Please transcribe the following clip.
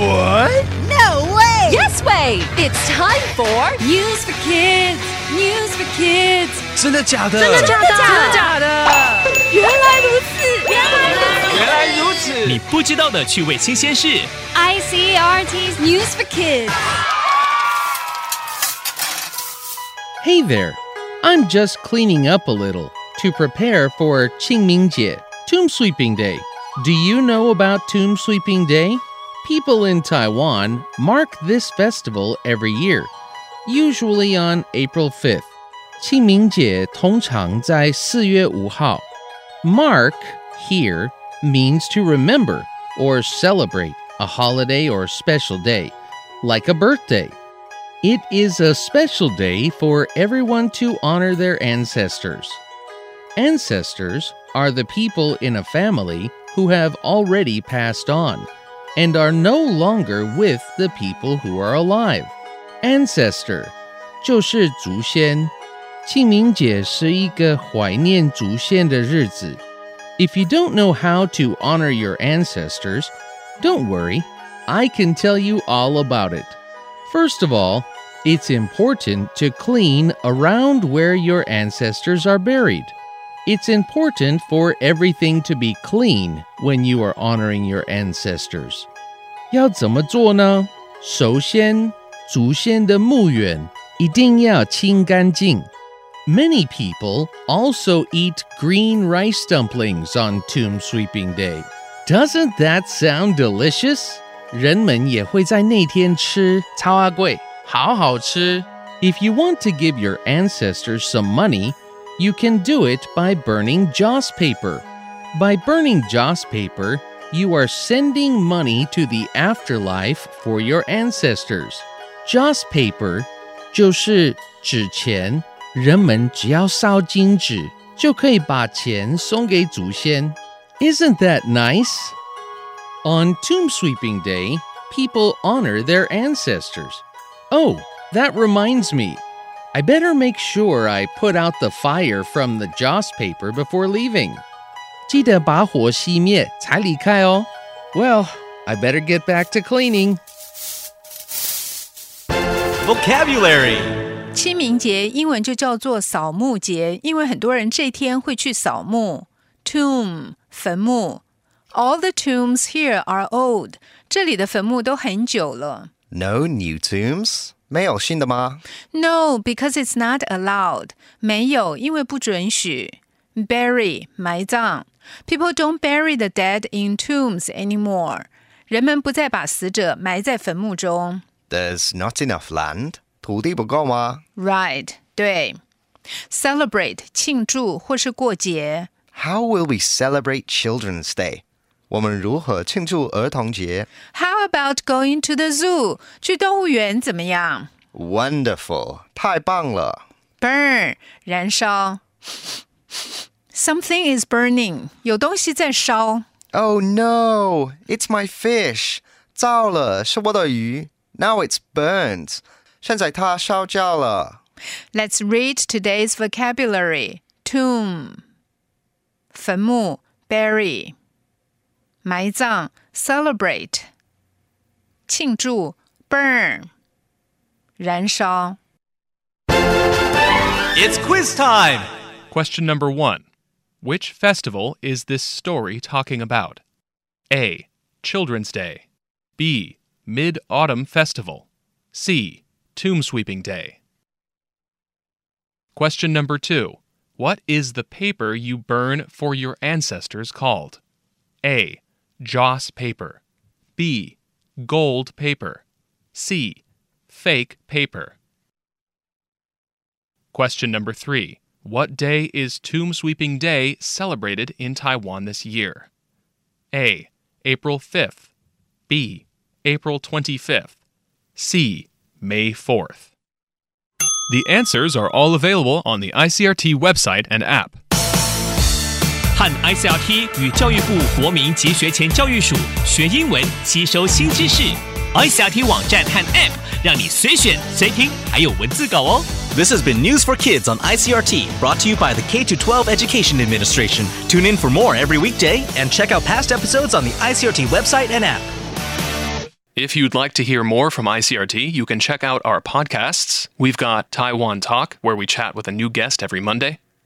What? No way! Yes way! It's time for News for Kids. News for Kids. 真的假的？真的假的？真的假的？原来如此，原来如此。原来如此。你不知道的趣味新鲜事。 ICRT's News for Kids. Hey there! I'm just cleaning up a little to prepare for Qingmingjie, Tomb Sweeping Day. Do you know about Tomb Sweeping Day? People in Taiwan mark this festival every year, usually on April 5th. 清明节通常在4月5号. Mark here means to remember or celebrate a holiday or special day, like a birthday. It is a special day for everyone to honor their ancestors. Ancestors are the people in a family who have already passed on and are no longer with the people who are alive. Ancestor 就是祖先。清明节是一个怀念祖先的日子。If you don't know how to honor your ancestors, don't worry. I can tell you all about it. First of all, it's important to clean around where your ancestors are buried. It's important for everything to be clean when you are honoring your ancestors. 要怎么做呢？首先，祖先的墓园一定要清干净。Many people also eat green rice dumplings on tomb sweeping day. Doesn't that sound delicious? 人们也会在那天吃草仔粿，好好吃。If you want to give your ancestors some money, you can do it by burning joss paper. By burning joss paper, you are sending money to the afterlife for your ancestors. Joss paper 就是纸钱，人们只要烧金纸就可以把钱送给祖先。Isn't that nice? On Tomb Sweeping Day, people honor their ancestors. Oh, that reminds me. I better make sure I put out the fire from the joss paper before leaving. 记得把火熄灭才离开哦。Well, I better get back to cleaning. Vocabulary 清明节英文就叫做扫墓节，因为很多人这天会去扫墓。Tomb 坟墓，All the tombs here are old。这里的坟墓都很久了。 No new tombs？ 没有新的吗？ No, because it's not allowed. 没有，因为不准许。Bury 埋葬，People don't bury the dead in tombs anymore. 人们不再把死者埋在坟墓中。 There's not enough land，土地不够吗 Right，对。Celebrate 庆祝或是过节。 ？How will we celebrate Children's Day？ 我们如何庆祝儿童节 How about going to the zoo？去动物园怎么样？Wonderful，太棒了！ ？Burn 燃烧。Something is burning，有东西在烧。 Oh no! It's my fish. 糟了，是我的鱼。Now it's burnt. 现在它烧焦了。 Let's read today's vocabulary. Tomb 坟墓 bury 埋葬 celebrate 庆祝 burn 燃烧 It's quiz time. Question number one Which festival is this story talking about? A. Children's Day. B. Mid Autumn Festival. C. Tomb Sweeping Day. Question number two What is the paper you burn for your ancestors called? A. Joss paper. B. Gold paper. C. Fake paper. Question number three What day is Tomb Sweeping Day celebrated in Taiwan this year? A. April 5th. B. April 25th. C. May 4th. The answers are all available on the ICRT website and app. 和 ICRT 与教育部国民及学前教育署学英文，吸收新知识。ICRT 网站和 App 让你随选随听，还有文字稿哦。 This has been News for Kids on ICRT, brought to you by the K 12 Education Administration. Tune in for more every weekday and check out past episodes on the ICRT website and app. If you'd like to hear more from ICRT, you can check out our podcasts. We've got Taiwan Talk, where we chat with a new guest every Monday,